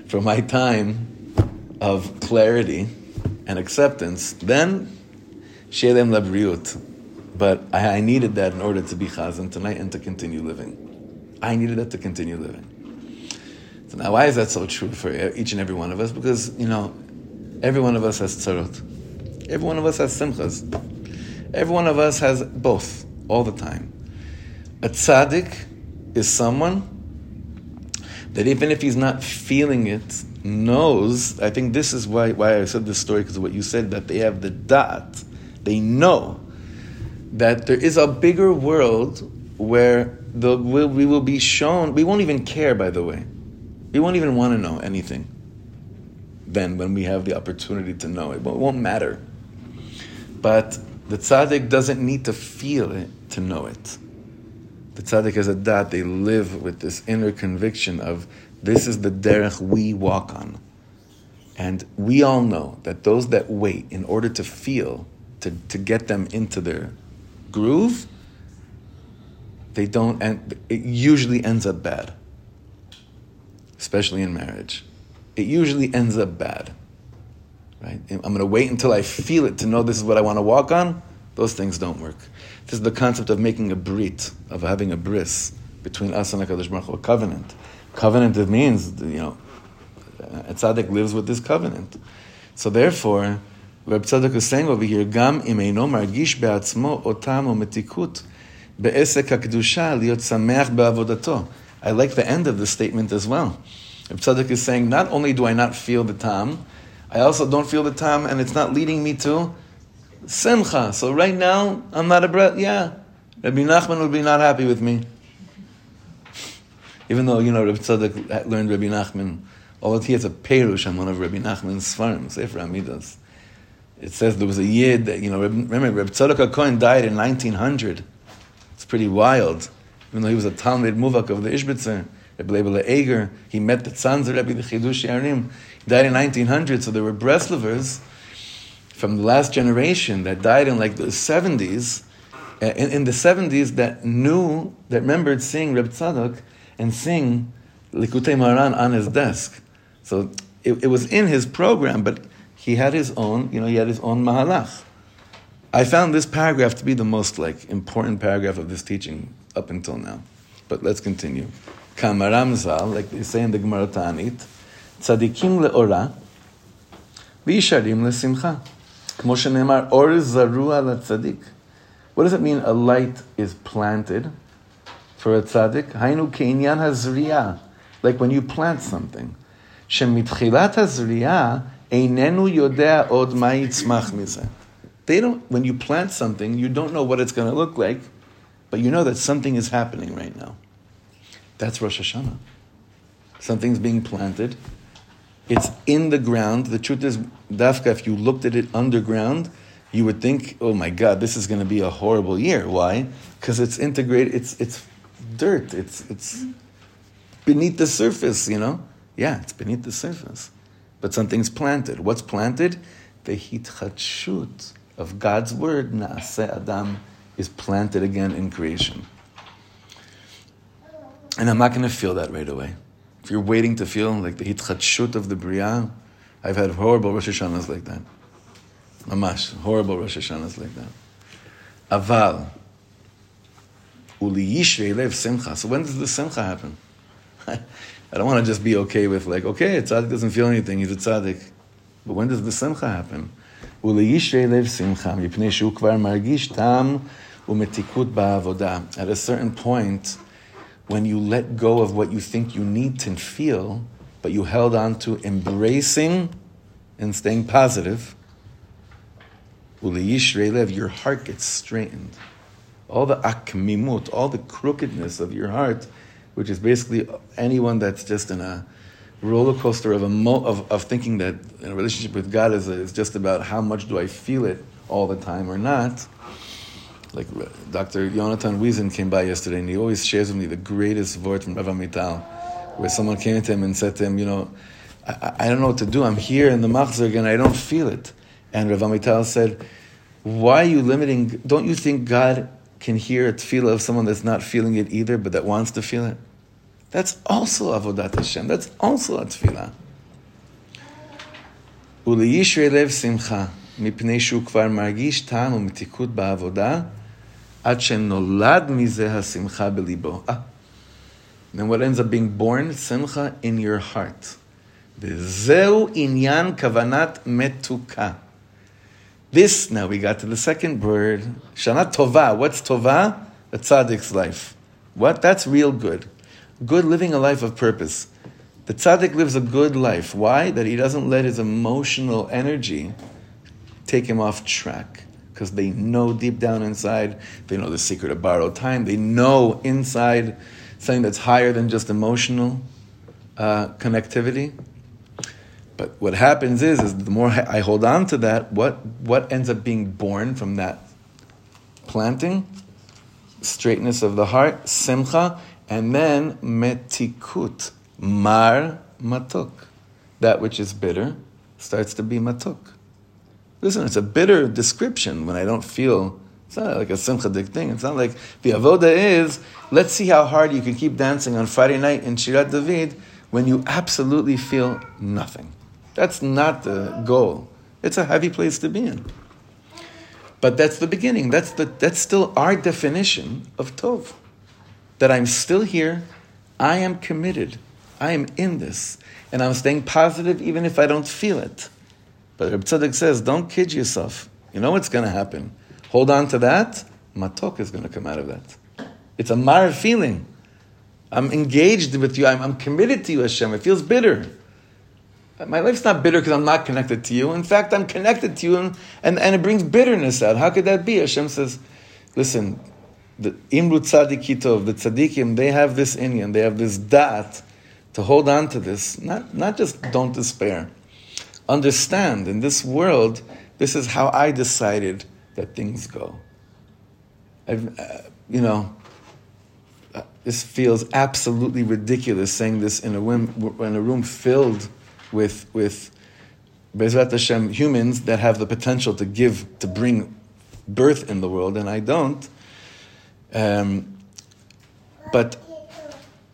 from my time of clarity and acceptance, then shelem labriut. But I, I needed that in order to be chazan tonight and to continue living. I needed that to continue living. So now, why is that so true for each and every one of us? Because, you know, every one of us has tzarot. Every one of us has simchas. Every one of us has both, all the time. A tzaddik is someone that even if he's not feeling it knows, I think this is why, why I said this story, because what you said, that they have the dot. They know that there is a bigger world where the, we will be shown, we won't even care, by the way. We won't even want to know anything then when we have the opportunity to know it. It won't matter. But the tzaddik doesn't need to feel it to know it. The tzaddik has a dat, they live with this inner conviction of this is the derech we walk on. And we all know that those that wait in order to feel, to, to get them into their groove, they don't, and it usually ends up bad, especially in marriage. It usually ends up bad. Right? I'm going to wait until I feel it to know this is what I want to walk on. Those things don't work. This is the concept of making a brit, of having a bris between us and HaKadosh Baruch Hu, a covenant. Covenant, it means, you know, a tzaddik lives with this covenant. So therefore, Reb Tzadok is saying over here, Gam imeino margish be'atzmo otam o metikut be'esek ha'kedusha liot sameach be'avodato. I like the end of the statement as well. Reb Tzadok is saying, not only do I not feel the tam, I also don't feel the tam, and it's not leading me to simcha. So right now, I'm not a breath. Yeah, Rabbi Nachman would be not happy with me. Even though, you know, Rabbi Tzadok learned Rabbi Nachman, although he has a perush on one of Rabbi Nachman's farms, Sefer HaMidos. It says there was a yid that, you know, remember, Rabbi Tzadok HaKohen died in 1900. It's pretty wild. Even though he was a Talmid Muvhak of the Ishbitzer, Rabbi Leibel Eger, he met the of Rabbi the Chiddushei HaRim. He died in 1900, so there were Breslovers from the last generation that died in like the 70s, uh, in, in the 70s that knew, that remembered seeing Reb Tzadok and seeing Likutei Moharan on his desk. So it, it, was in his program, but he had his own, you know, he had his own mahalach. I found this paragraph to be the most like important paragraph of this teaching up until now. But let's continue. Kamaram Zal, like they say in the Gemara Ta'anit, tzadikim le'ora, v'yisharim le'simcha. כמו שנאמר, אור זרוע לצדיק. What does it mean a light is planted for a tzaddik? היינו כעניין הזריעה, like when you plant something. שמתחילת הזריעה איננו יודע עוד מה יצמח מזה. They don't, when you plant something, you don't know what it's going to look like, but you know that something is happening right now. That's Rosh Hashanah. Something's being planted, it's in the ground. The truth is, Dafka, if you looked at it underground, you would think, oh my God, this is going to be a horrible year. Why? Because it's integrated, it's, it's dirt, it's, it's beneath the surface, you know? Yeah, it's beneath the surface. But something's planted. What's planted? The hitchachut of God's word, Naaseh Adam, is planted again in creation. And I'm not going to feel that right away. If you're waiting to feel like the hitchachut of the Bria, I've had horrible Rosh Hashanahs like that. Mamash, horrible Rosh Hashanahs like that. Aval. Uli lev simcha. So when does the simcha happen? I don't want to just be okay with like, okay, a tzaddik doesn't feel anything, he's a tzaddik. But when does the simcha happen? Uli lev simcha, mipnei shu kvar margish tam umetikut. At a certain point, when you let go of what you think you need to feel, but you held on to embracing and staying positive, your heart gets straightened. All the akmimut, all the crookedness of your heart, which is basically anyone that's just in a roller coaster of, of, of thinking that a relationship with God is, is just about how much do I feel it all the time or not like Dr. Jonathan Wiesen came by yesterday, and he always shares with me the greatest word from Rav Amital, where someone came to him and said to him, you know, I, I don't know what to do. I'm here in the machzor again. I don't feel it. And Rav Amital said, why are you limiting? Don't you think God can hear a tefillah of someone that's not feeling it either, but that wants to feel it? That's also avodat Hashem. That's also a tefillah. וליישרי לב שמחה, מפני שהוא כבר מרגיש טעם ומתיקות בעבודה, עד שנולד מזה השמחה בליבו. Ah. Then what ends up being born? שמחה in your heart. וזהו עניין כוונת מתוקה. This, now we got to the second word, shana tova. What's tova? A tzaddik's life. What? That's real good. Good living a life of purpose. The tzaddik lives a good life. Why? That he doesn't let his emotional energy take him off track. Because they know deep down inside, they know the secret of borrowed time. They know inside something that's higher than just emotional uh, connectivity. But what happens is, is the more I hold on to that, what, what ends up being born from that planting? Straightness of the heart, simcha, and then metikut, mar matuk. That which is bitter starts to be matuk. Listen, it's a bitter description when I don't feel, it's not like a simchadik thing. It's not like the avoda is, let's see how hard you can keep dancing on Friday night in Shirat David when you absolutely feel nothing. That's not the goal. It's a heavy place to be in. But that's the beginning. That's, the, that's still our definition of Tov. That I'm still here, I am committed, I am in this, and I'm staying positive even if I don't feel it. But Reb Tzadok says, don't kid yourself. You know what's going to happen. Hold on to that, matok is going to come out of that. It's a mar feeling. I'm engaged with you, I'm, I'm committed to you, Hashem. It feels bitter. My life's not bitter because I'm not connected to you. In fact, I'm connected to you, and, and, and it brings bitterness out. How could that be? Hashem says, listen, the Imru Tzadikitov, the tzaddikim, they have this inyan, they have this dat to hold on to this. Not, not just don't despair. Understand, in this world, this is how I decided that things go. I've, uh, you know, uh, this feels absolutely ridiculous saying this in a room, in a room filled with with Bezrat Hashem humans that have the potential to give to bring birth in the world, and I don't. Um, but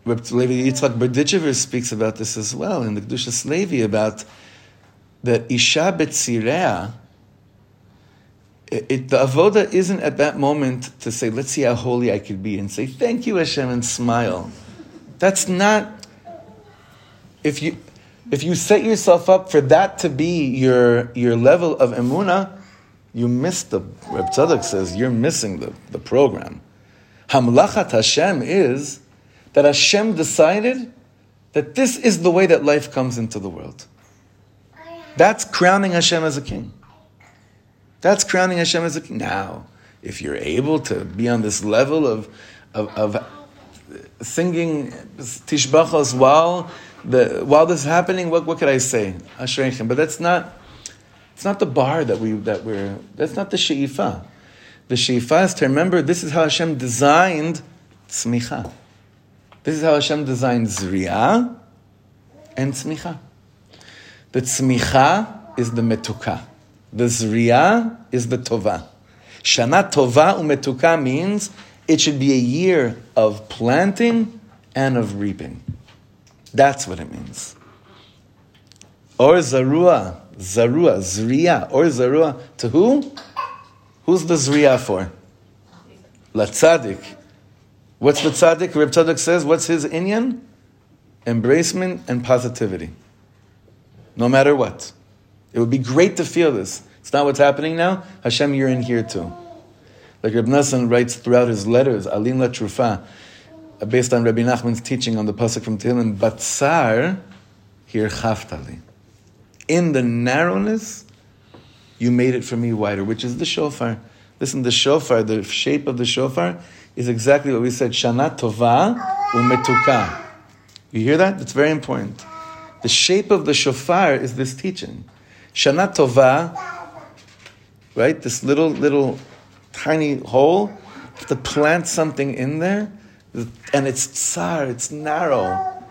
Reb Levi Yitzchak Berdichever speaks about this as well in the Kedushas Levi about that Isha Betzirea. It, the avoda isn't at that moment to say, "Let's see how holy I could be," and say, "Thank you, Hashem," and smile. That's not. If you if you set yourself up for that to be your, your level of emuna, you miss the, Reb Tzadok says, you're missing the, the program. Hamlachat Hashem is that Hashem decided that this is the way that life comes into the world. That's crowning Hashem as a king. That's crowning Hashem as a king. Now, if you're able to be on this level of, of, of singing Tishbachos while the, while this is happening, what, what could I say? Ashreichem. But that's not, it's not the bar that, we, that we're, that's not the she'ifa. The she'ifa is to remember this is how Hashem designed tzmicha. This is how Hashem designed zriya and tzmicha. The tzmicha is the metuka. The zriya is the tova. Shana tova umetuka means it should be a year of planting and of reaping. That's what it means. Or Zarua, Zarua, Zriya, or Zarua, to who? Who's the Zriya for? La Tzadik. What's the Tzadik? Reb Tzadok says, what's his inyan? Embracement and positivity. No matter what. It would be great to feel this. It's not what's happening now. Hashem, you're in here too. Like Reb Nassan writes throughout his letters, Alim LiTrufah, uh, based on Rabbi Nachman's teaching on the pasuk from Tehillim, Batsar hirchaftali. In the narrowness, you made it for me wider, which is the shofar. Listen, the shofar, the shape of the shofar, is exactly what we said. Shana tova umetuka. You hear that? That's very important. The shape of the shofar is this teaching. Shana tova, right? This little, little, tiny hole. Have to plant something in there and it's tsar, it's narrow.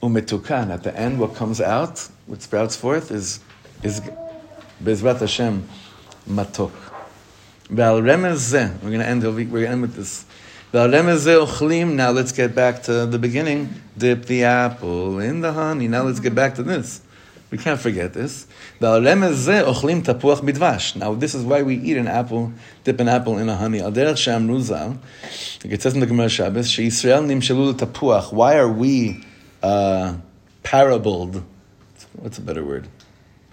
Umetukan, at the end, what comes out, what sprouts forth, is, is Bezrat Hashem, matok. We're going to end. We're going to end with this. Now let's get back to the beginning. Dip the apple in the honey. Now let's get back to this. We can't forget this. Now this is why we eat an apple, dip an apple in a honey. It says in the Gemara Shabbos, Why are we uh, parabled? What's a better word?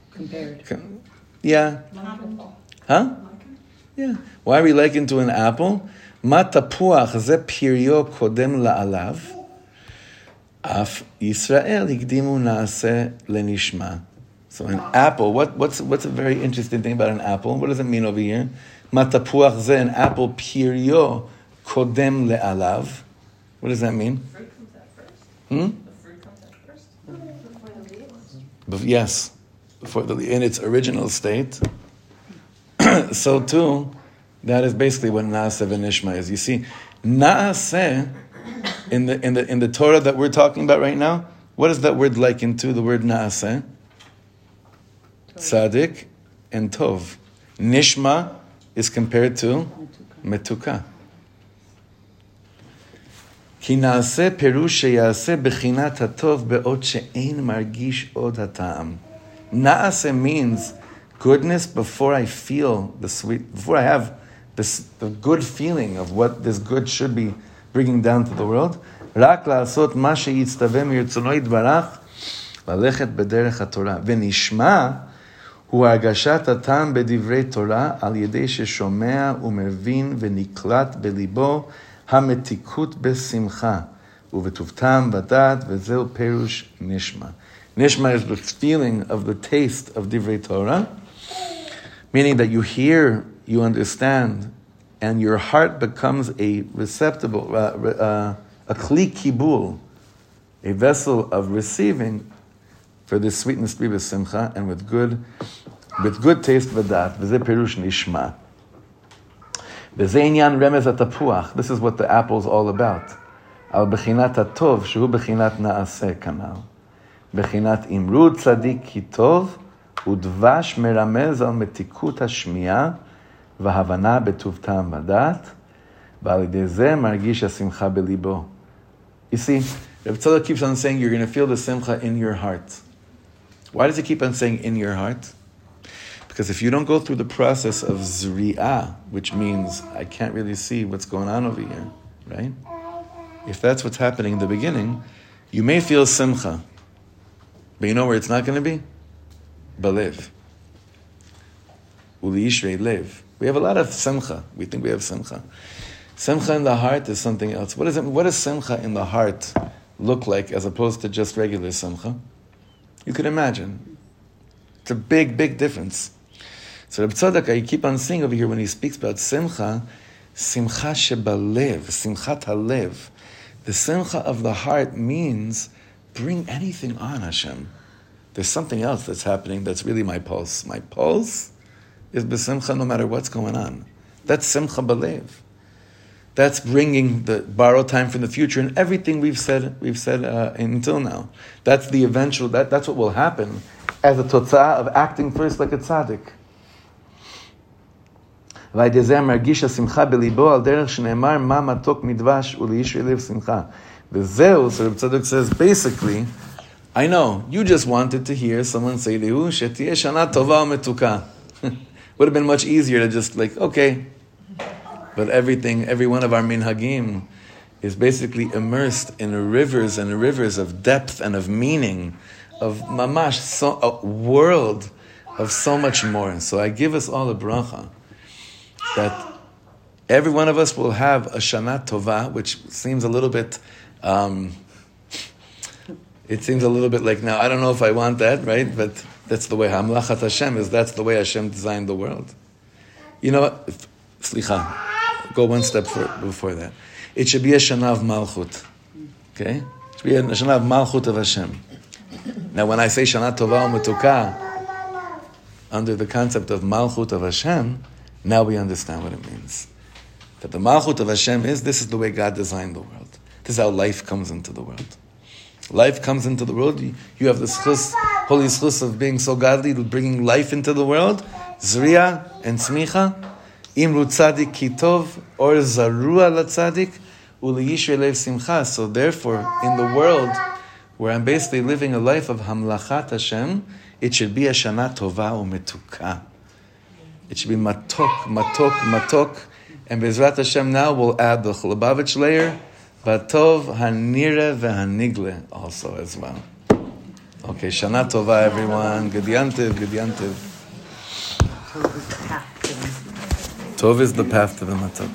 Compared. Yeah. Huh? Yeah. Why are we likened to an apple? Ma tapuach ze piryo kodem la'alav. Af Yisrael higdimu naase lenishma. So an apple, what, what's, what's a very interesting thing about an apple? What does it mean over here? Matapuach ze, an apple pirio kodem le'alav. What does that mean? Fruit comes out first. Hmm? The fruit comes out first. Bef- Yes, before the, in its original state. so too, that is basically what Naaseh v'nishma is. You see, Naaseh, in the, in, the, in the Torah that we're talking about right now, what is that word likened to? The word Naaseh? Tzaddik and Tov. Nishma is compared to Metuka. כי נעשה פירוש שיעשה בחינת הטוב בעוד שאין מרגיש עוד הטעם. נעשה means goodness before I feel the sweet, before I have this, the good feeling of what this good should be bringing down to the world. רק לעשות מה שיצטווה מרצונו יתברך, ללכת בדרך התורה. ונשמע הוא הרגשת הטעם בדברי תורה על ידי ששומע ומבין ונקלט בליבו המתיקות בשמחה ובטוב טעם ודעת וזהו פירוש נשמע. Nishma is the feeling of the taste of Divrei Torah, meaning that you hear, you understand, and your heart becomes a receptacle, uh, uh, a kli kibul, a vessel of receiving for this sweetness be with simcha and with good, with good taste v'dat. V'zeh perush nishma. V'zeh inyan remez atapuach. This is what the apple is all about. Al bechinat atov, shehu bechinat naaseh kanal. בחינת אמרו צדיק כי טוב, ודבש מרמז על מתיקות השמיעה והבנה בטוב טעם ודעת, ועל ידי זה מרגיש השמחה בליבו. You see, Reb Tzadok keeps on saying you're going to feel the simcha in your heart. Why does he keep on saying in your heart? Because if you don't go through the process of zri'ah, which means I can't really see what's going on over here, right? If that's what's happening in the beginning, you may feel simcha, but you know where it's not going to be? Beliv. Uli Yishrei Lev. We have a lot of simcha. We think we have simcha. Simcha in the heart is something else. What, is it, what does simcha in the heart look like as opposed to just regular simcha? You could imagine. It's a big, big difference. So Reb Tzadok, I keep on seeing over here when he speaks about simcha, simcha shebalev, simchat halev. The simcha of the heart means bring anything on Hashem There's something else that's happening that's really my pulse. My pulse is besimcha no matter what's going on. That's simcha balev. That's bringing the borrowed time from the future and everything we've said we've said uh, until now. That's the eventual. That, that's what will happen as a totzah of acting first like a tzaddik. ועל זה מרגיש השמחה בליבו על דרך שנאמר מה מתוק מדבש ולאיש לב שמחה. וזהו, so Reb Tzadok says, basically, I know, you just wanted to hear someone say, Shetiyeh Shana Tova Metuka. Would have been much easier to just like, okay. But everything, every one of our minhagim is basically immersed in rivers and rivers of depth and of meaning, of mamash, so, a world of so much more. So I give us all a bracha that every one of us will have a Shana Tova, which seems a little bit... Um, it seems a little bit like, now I don't know if I want that, right? But that's the way Hamlachat Hashem is, that's the way Hashem designed the world. You know slicha, go one step for, before that. It should be a Shana of Malchut, okay? It should be a Shana of Malchut of Hashem. Now when I say Shana Tova Umetuka, under the concept of Malchut of Hashem, now we understand what it means. That the Malchut of Hashem is this is the way God designed the world. This is how life comes into the world. Life comes into the world. You, you have the schus, holy schus of being so godly, bringing life into the world. Zriya and smicha. Imru tzadik kitov or zarua latzadik uliyishre lev simcha. So therefore, in the world where I'm basically living a life of hamlachat Hashem, it should be a shana tova umetuka. It should be matok, matok, matok. And Bezrat Hashem now we'll add the Chulabavitch layer, Batov, Hanire, Vehanigle also as well. Okay, Shana Tova, everyone. Good yantiv, good yantiv. Tov is the path to the matok.